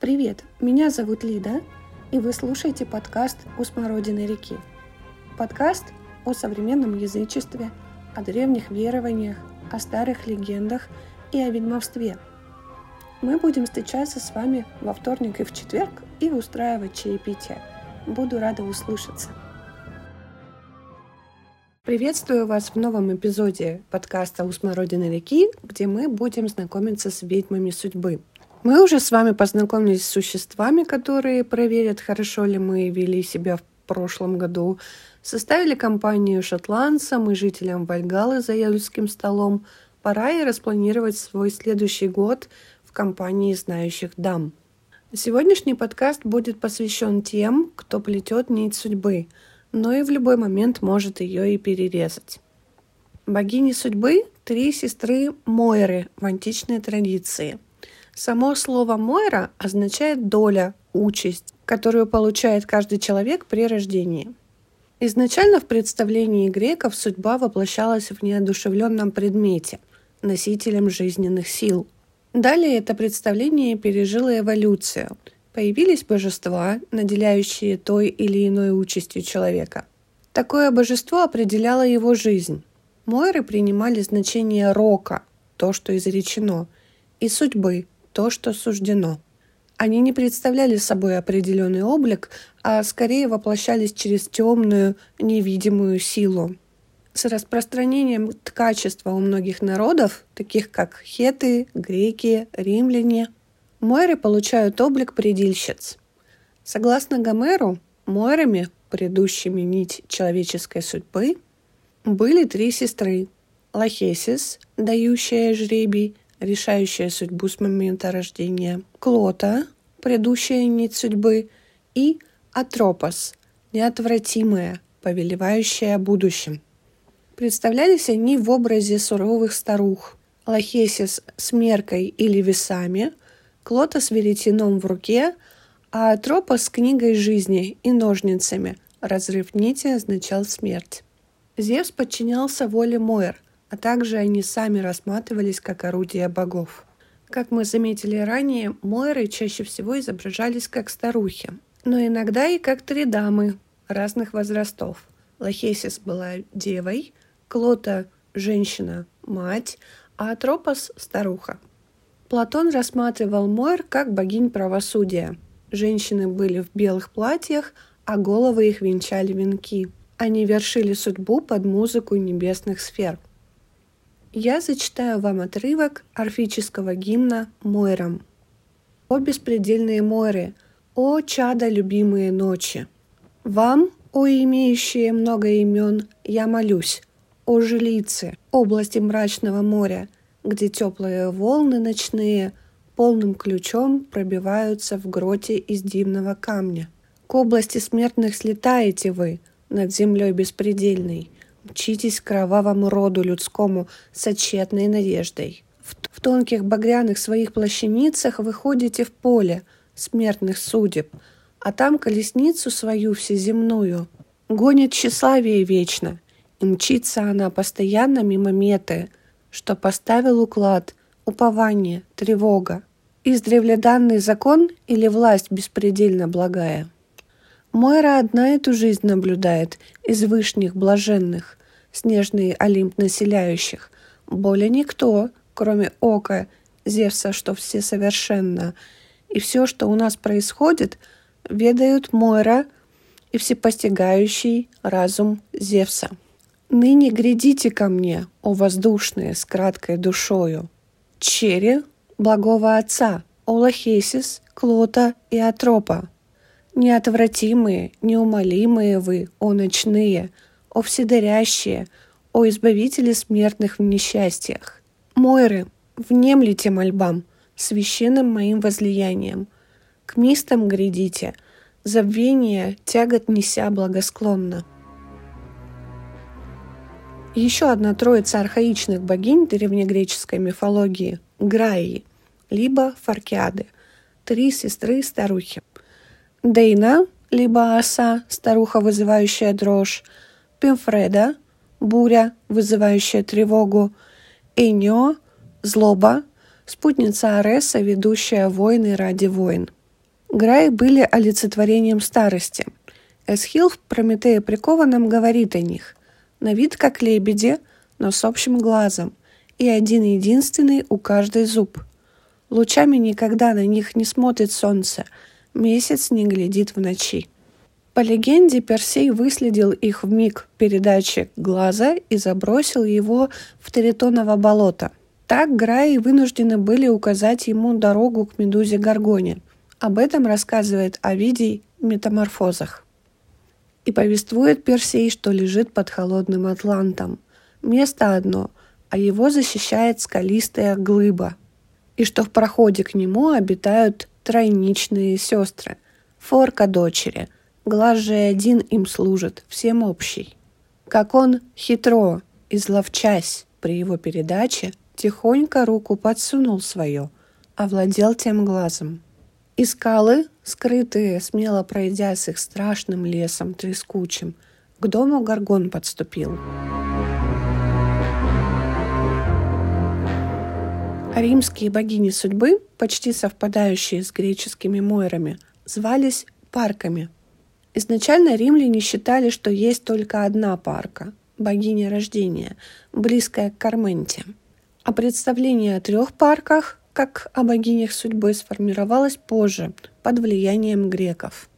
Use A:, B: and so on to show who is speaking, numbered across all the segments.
A: Привет, меня зовут Лида, и вы слушаете подкаст «У смородины реки». Подкаст о современном язычестве, о древних верованиях, о старых легендах и о ведьмовстве. Мы будем встречаться с вами во вторник и в четверг и устраивать чаепитие. Буду рада услышаться. Приветствую вас в новом эпизоде подкаста «У смородины реки», где мы будем знакомиться с ведьмами судьбы – мы уже с вами познакомились с существами, которые проверят, хорошо ли мы вели себя в прошлом году, составили компанию шотландцам и жителям Вальгалы за яльским столом. Пора и распланировать свой следующий год в компании знающих дам. Сегодняшний подкаст будет посвящен тем, кто плетет нить судьбы, но и в любой момент может ее и перерезать. Богини судьбы – три сестры Мойры в античной традиции – Само слово «мойра» означает «доля», «участь», которую получает каждый человек при рождении. Изначально в представлении греков судьба воплощалась в неодушевленном предмете, носителем жизненных сил. Далее это представление пережило эволюцию. Появились божества, наделяющие той или иной участью человека. Такое божество определяло его жизнь. Мойры принимали значение рока, то, что изречено, и судьбы, то, что суждено. Они не представляли собой определенный облик, а скорее воплощались через темную, невидимую силу. С распространением ткачества у многих народов, таких как хеты, греки, римляне, мойры получают облик предильщиц. Согласно Гомеру, мойрами, предыдущими нить человеческой судьбы, были три сестры – Лахесис, дающая жребий, решающая судьбу с момента рождения, Клота, предыдущая нить судьбы, и Атропос, неотвратимая, повелевающая будущим. Представлялись они в образе суровых старух. Лахесис с меркой или весами, Клота с веретеном в руке, а Атропос с книгой жизни и ножницами. Разрыв нити означал смерть. Зевс подчинялся воле Моэр – а также они сами рассматривались как орудия богов. Как мы заметили ранее, Мойры чаще всего изображались как старухи, но иногда и как три дамы разных возрастов. Лахесис была девой, Клота – женщина, мать, а Атропос – старуха. Платон рассматривал Мойр как богинь правосудия. Женщины были в белых платьях, а головы их венчали венки. Они вершили судьбу под музыку небесных сфер – я зачитаю вам отрывок орфического гимна Мойрам. «О беспредельные моры, о чада любимые ночи! Вам, о имеющие много имен, я молюсь, о жилице, области мрачного моря, где теплые волны ночные полным ключом пробиваются в гроте из дивного камня. К области смертных слетаете вы над землей беспредельной – Мчитесь к кровавому роду людскому с отчетной надеждой. В, тонких багряных своих плащаницах выходите в поле смертных судеб, а там колесницу свою всеземную гонит тщеславие вечно, и мчится она постоянно мимо меты, что поставил уклад, упование, тревога. Издревле данный закон или власть беспредельно благая? Мойра одна эту жизнь наблюдает из вышних блаженных, снежный Олимп населяющих. Более никто, кроме ока Зевса, что все совершенно. И все, что у нас происходит, ведают Мойра и всепостигающий разум Зевса. Ныне грядите ко мне, о воздушные, с краткой душою. Чере благого Отца, о Лахесис, Клота и Атропа. Неотвратимые, неумолимые вы, о ночные – о вседарящие, о избавителе смертных в несчастьях. Мойры, внемлите мольбам, священным моим возлиянием. К мистам грядите, забвение тягот неся благосклонно. Еще одна троица архаичных богинь древнегреческой мифологии – Граи, либо Фаркиады, три сестры-старухи. Дейна, либо Оса, старуха, вызывающая дрожь, Пимфреда – буря, вызывающая тревогу, Эйньо – злоба, спутница Ареса, ведущая войны ради войн. Граи были олицетворением старости. Эсхил в «Прометее прикованном» говорит о них. На вид как лебеди, но с общим глазом, и один единственный у каждой зуб. Лучами никогда на них не смотрит солнце, месяц не глядит в ночи. По легенде, Персей выследил их в миг передачи глаза и забросил его в Теритоново болото. Так Граи вынуждены были указать ему дорогу к медузе Гаргоне. Об этом рассказывает Овидий в «Метаморфозах». И повествует Персей, что лежит под холодным Атлантом. Место одно, а его защищает скалистая глыба. И что в проходе к нему обитают тройничные сестры, форка дочери – Глаз же один им служит, всем общий. Как он хитро, изловчась при его передаче, тихонько руку подсунул свое, овладел тем глазом. И скалы, скрытые, смело пройдя с их страшным лесом трескучим, к дому Гаргон подступил. Римские богини судьбы, почти совпадающие с греческими мойрами, звались парками – Изначально римляне считали, что есть только одна парка – богиня рождения, близкая к Карменте. А представление о трех парках, как о богинях судьбы, сформировалось позже, под влиянием греков.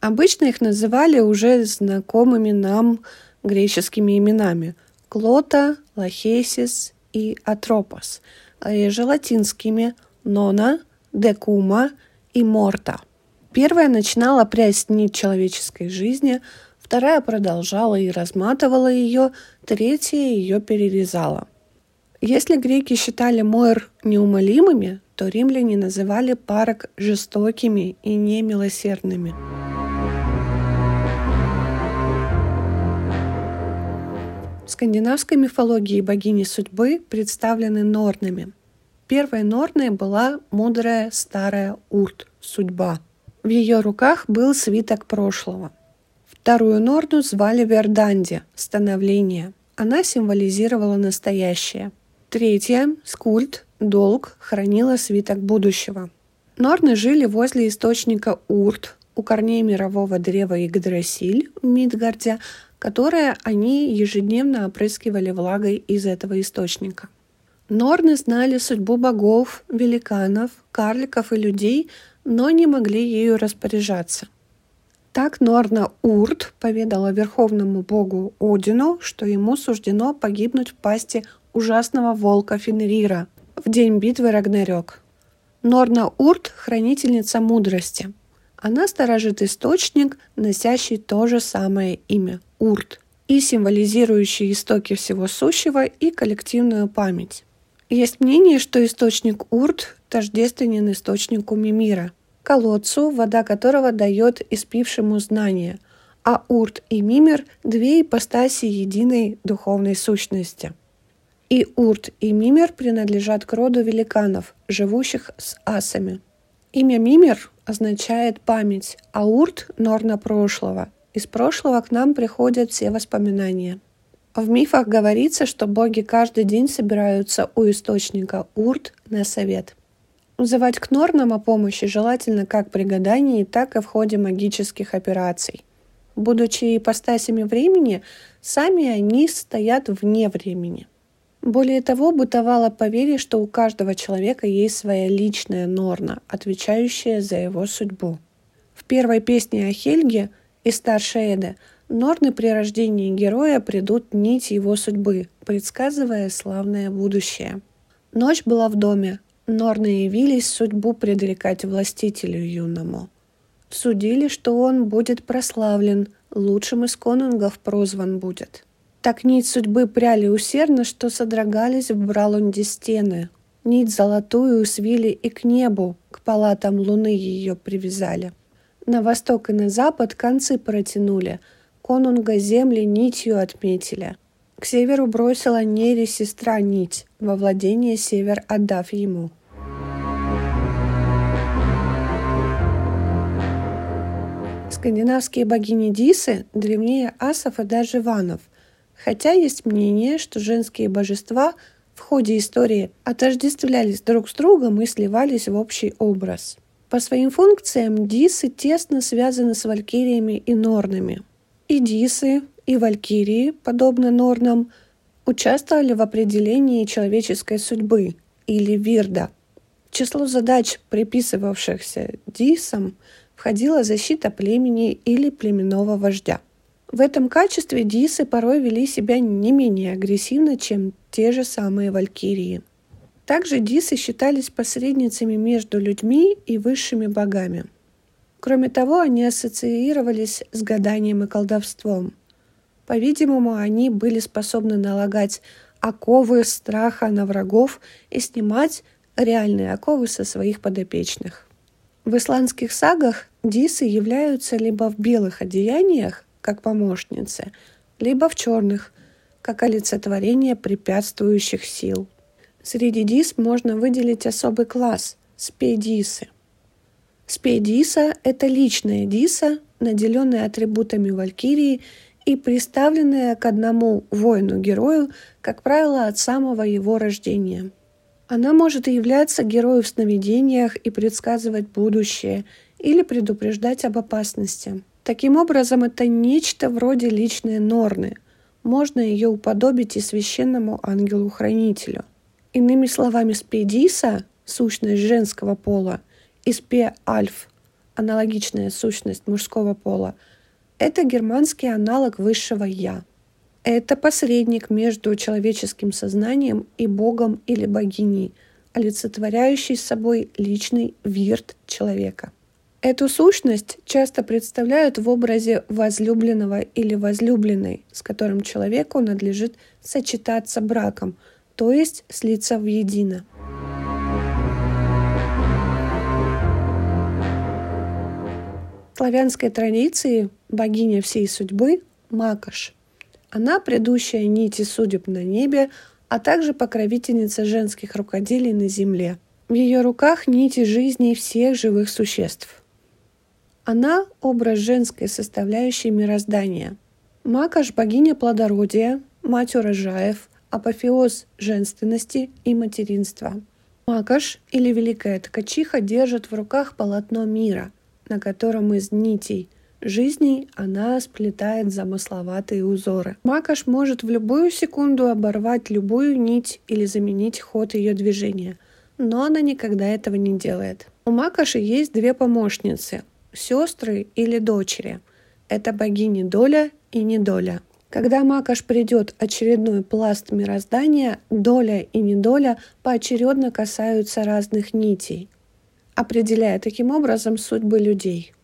A: Обычно их называли уже знакомыми нам греческими именами – Клота, Лахесис и Атропос, а реже латинскими – Нона, Декума и Морта – Первая начинала прясть нить человеческой жизни, вторая продолжала и разматывала ее, третья ее перерезала. Если греки считали Мойр неумолимыми, то римляне называли парок жестокими и немилосердными. В скандинавской мифологии богини судьбы представлены норнами. Первой норной была мудрая старая Урт – судьба – в ее руках был свиток прошлого. Вторую Норду звали Верданди – становление. Она символизировала настоящее. Третья – Скульт – долг, хранила свиток будущего. Норны жили возле источника Урт, у корней мирового древа Игдрасиль в Мидгарде, которое они ежедневно опрыскивали влагой из этого источника. Норны знали судьбу богов, великанов, карликов и людей, но не могли ею распоряжаться. Так Норна Урт поведала верховному богу Одину, что ему суждено погибнуть в пасти ужасного волка Фенрира в день битвы Рагнарёк. Норна Урт – хранительница мудрости. Она сторожит источник, носящий то же самое имя – Урт, и символизирующий истоки всего сущего и коллективную память. Есть мнение, что источник Урт тождественен источнику Мимира – колодцу, вода которого дает испившему знание, а Урт и Мимер – две ипостаси единой духовной сущности. И Урт и Мимер принадлежат к роду великанов, живущих с асами. Имя Мимер означает память, а Урт – норна прошлого. Из прошлого к нам приходят все воспоминания. В мифах говорится, что боги каждый день собираются у источника Урт на совет. Взывать к норнам о помощи желательно как при гадании, так и в ходе магических операций. Будучи ипостасями времени, сами они стоят вне времени. Более того, бытовало поверье, что у каждого человека есть своя личная норна, отвечающая за его судьбу. В первой песне о Хельге и старшей Эде Норны при рождении героя придут нить его судьбы, предсказывая славное будущее. Ночь была в доме, Норны явились судьбу предрекать властителю юному. Судили, что он будет прославлен, лучшим из конунгов прозван будет. Так нить судьбы пряли усердно, что содрогались в Бралунде стены. Нить золотую свили и к небу, к палатам луны ее привязали. На восток и на запад концы протянули, конунга земли нитью отметили. К северу бросила Нере сестра нить, во владение север отдав ему. Скандинавские богини Дисы древнее асов и даже ванов, хотя есть мнение, что женские божества в ходе истории отождествлялись друг с другом и сливались в общий образ. По своим функциям дисы тесно связаны с валькириями и норнами. И дисы, и валькирии, подобно норнам, участвовали в определении человеческой судьбы или вирда. Число задач, приписывавшихся дисам, входила защита племени или племенного вождя. В этом качестве дисы порой вели себя не менее агрессивно, чем те же самые валькирии. Также дисы считались посредницами между людьми и высшими богами. Кроме того, они ассоциировались с гаданием и колдовством. По-видимому, они были способны налагать оковы страха на врагов и снимать реальные оковы со своих подопечных. В исландских сагах дисы являются либо в белых одеяниях, как помощницы, либо в черных, как олицетворение препятствующих сил. Среди дис можно выделить особый класс – спедисы. Спедиса – это личная диса, наделенная атрибутами валькирии и приставленная к одному воину-герою, как правило, от самого его рождения. Она может являться герою в сновидениях и предсказывать будущее или предупреждать об опасности. Таким образом, это нечто вроде личной Норны. Можно ее уподобить и священному ангелу-хранителю. Иными словами, спедиса, сущность женского пола, и спе-альф, аналогичная сущность мужского пола, это германский аналог высшего «я». Это посредник между человеческим сознанием и Богом или богиней, олицетворяющий собой личный вирт человека. Эту сущность часто представляют в образе возлюбленного или возлюбленной, с которым человеку надлежит сочетаться браком, то есть слиться в едино. В славянской традиции богиня всей судьбы – Макаш. Она – предыдущая нити судеб на небе, а также покровительница женских рукоделий на земле. В ее руках нити жизни всех живых существ – она – образ женской составляющей мироздания. Макаш – богиня плодородия, мать урожаев, апофеоз женственности и материнства. Макаш или Великая Ткачиха держит в руках полотно мира, на котором из нитей жизней она сплетает замысловатые узоры. Макаш может в любую секунду оборвать любую нить или заменить ход ее движения, но она никогда этого не делает. У Макаши есть две помощницы сестры или дочери. Это богини Доля и Недоля. Когда Макаш придет очередной пласт мироздания, доля и недоля поочередно касаются разных нитей, определяя таким образом судьбы людей.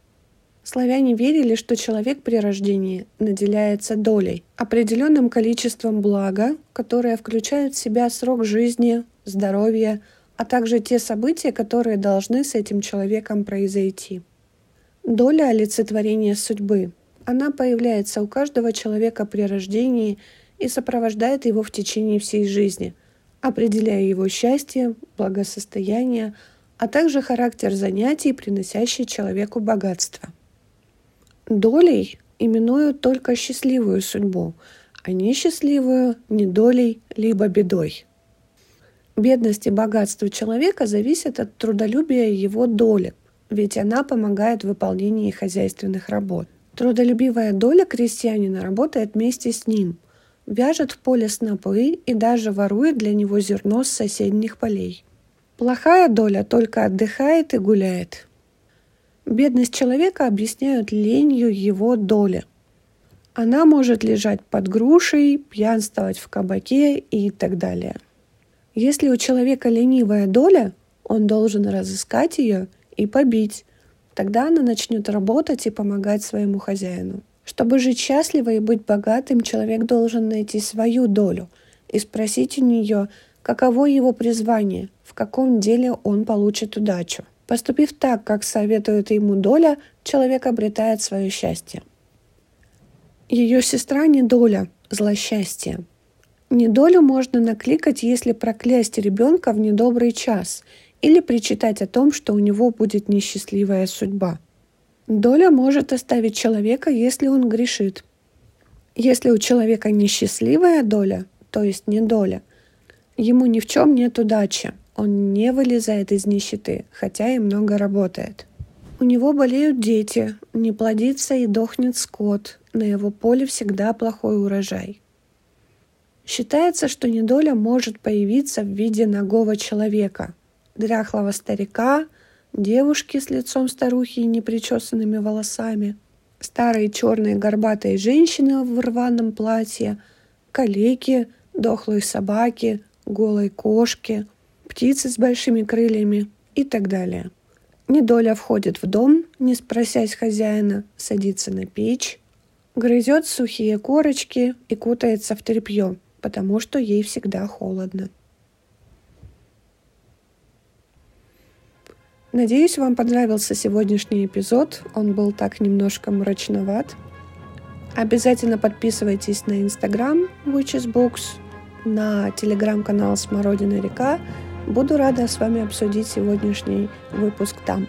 A: Славяне верили, что человек при рождении наделяется долей, определенным количеством блага, которое включает в себя срок жизни, здоровье, а также те события, которые должны с этим человеком произойти. Доля олицетворения судьбы. Она появляется у каждого человека при рождении и сопровождает его в течение всей жизни, определяя его счастье, благосостояние, а также характер занятий, приносящий человеку богатство. Долей именуют только счастливую судьбу, а несчастливую – недолей либо бедой. Бедность и богатство человека зависят от трудолюбия его доли – ведь она помогает в выполнении хозяйственных работ. Трудолюбивая доля крестьянина работает вместе с ним, вяжет в поле снопы и даже ворует для него зерно с соседних полей. Плохая доля только отдыхает и гуляет. Бедность человека объясняют ленью его доли. Она может лежать под грушей, пьянствовать в кабаке и так далее. Если у человека ленивая доля, он должен разыскать ее и побить. Тогда она начнет работать и помогать своему хозяину. Чтобы жить счастливо и быть богатым, человек должен найти свою долю и спросить у нее, каково его призвание, в каком деле он получит удачу. Поступив так, как советует ему доля, человек обретает свое счастье. Ее сестра не доля, злосчастье. Недолю можно накликать, если проклясть ребенка в недобрый час или причитать о том, что у него будет несчастливая судьба. Доля может оставить человека, если он грешит. Если у человека несчастливая доля, то есть не доля, ему ни в чем нет удачи, Он не вылезает из нищеты, хотя и много работает. У него болеют дети, не плодится и дохнет скот, на его поле всегда плохой урожай. Считается, что недоля может появиться в виде ногого человека, дряхлого старика, девушки с лицом старухи и непричесанными волосами, старые черные горбатые женщины в рваном платье, калеки, дохлые собаки, голой кошки, птицы с большими крыльями и так далее. Недоля входит в дом, не спросясь хозяина, садится на печь, грызет сухие корочки и кутается в тряпье, потому что ей всегда холодно. Надеюсь, вам понравился сегодняшний эпизод. Он был так немножко мрачноват. Обязательно подписывайтесь на Инстаграм Witchesbooks, на телеграм-канал Смородина река. Буду рада с вами обсудить сегодняшний выпуск там.